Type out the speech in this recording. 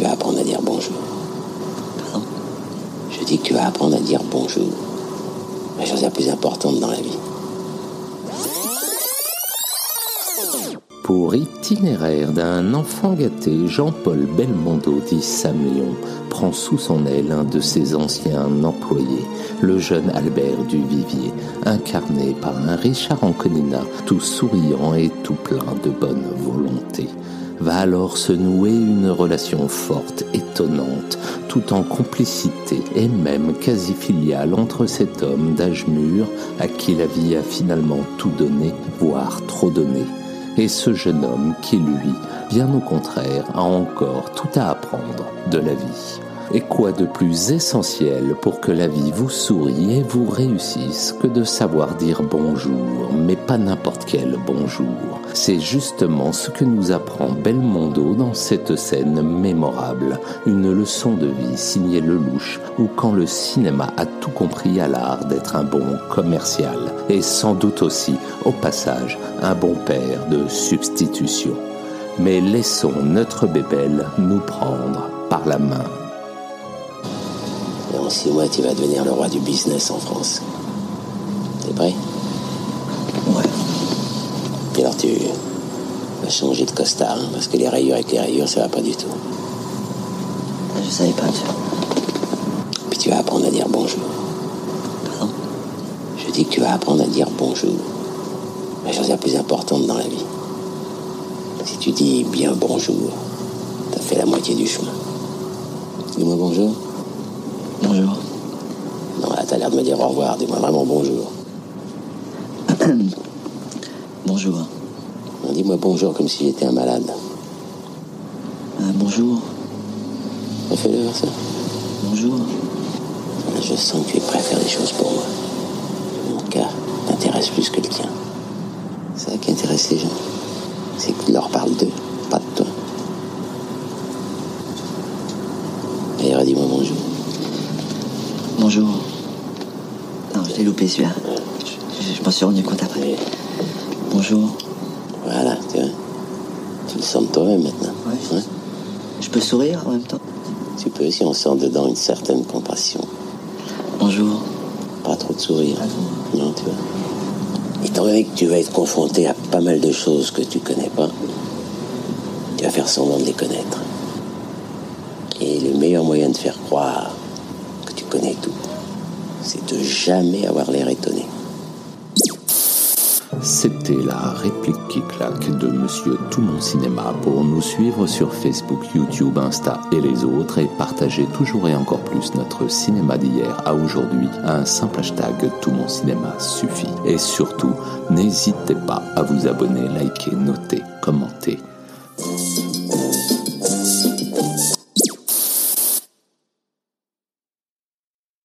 tu vas apprendre à dire bonjour. Je dis que tu vas apprendre à dire bonjour. La chose la plus importante dans la vie. Pour itinéraire d'un enfant gâté, Jean-Paul Belmondo dit Sam prend sous son aile un de ses anciens employés, le jeune Albert Duvivier, incarné par un Richard Anconina, tout souriant et tout plein de bonne volonté. Va alors se nouer une relation forte, étonnante, tout en complicité et même quasi filiale entre cet homme d'âge mûr à qui la vie a finalement tout donné, voire trop donné, et ce jeune homme qui, lui, bien au contraire, a encore tout à apprendre de la vie. Et quoi de plus essentiel pour que la vie vous sourie et vous réussisse que de savoir dire bonjour, mais pas n'importe quel bonjour? C'est justement ce que nous apprend Belmondo dans cette scène mémorable, une leçon de vie signée Lelouch, où quand le cinéma a tout compris à l'art d'être un bon commercial, et sans doute aussi, au passage, un bon père de substitution. Mais laissons notre bébelle nous prendre par la main. Et en six mois, tu vas devenir le roi du business en France. T'es prêt? Ouais. Puis alors tu vas changer de costard, hein, parce que les rayures avec les rayures, ça va pas du tout. Je savais pas, tu Puis tu vas apprendre à dire bonjour. Pardon? Je dis que tu vas apprendre à dire bonjour. La chose la plus importante dans la vie. Si tu dis bien bonjour, t'as fait la moitié du chemin. Dis-moi bonjour. Bonjour. Non, là, t'as l'air de me dire au revoir. Dis-moi vraiment bonjour. Bonjour. Non, Dis-moi bonjour comme si j'étais un malade. Euh, bonjour. Fais-le ça? Bonjour. Je sens que tu es prêt à faire des choses pour moi. Mon cas t'intéresse plus que le tien. C'est ça qui intéresse les gens. C'est qu'ils leur parlent d'eux, pas de toi. D'ailleurs, dis-moi bonjour. Bonjour. Non, je l'ai loupé celui-là. Je, je m'en suis rendu compte après. Bonjour. voilà, tu vois. Tu le sens de toi-même maintenant. Ouais. Ouais. Je peux sourire en même temps? Tu peux si on sent dedans une certaine compassion. Bonjour. Pas trop de sourire. Non, tu vois. Étant donné que tu vas être confronté à pas mal de choses que tu connais pas, tu vas faire semblant de les connaître. Et le meilleur moyen de faire croire que tu connais tout, c'est de jamais avoir l'air étonné. C'était la réplique qui claque de Monsieur Tout Mon Cinéma pour nous suivre sur Facebook, YouTube, Insta et les autres et partager toujours et encore plus notre cinéma d'hier à aujourd'hui. Un simple hashtag Tout Mon Cinéma suffit. Et surtout, n'hésitez pas à vous abonner, liker, noter, commenter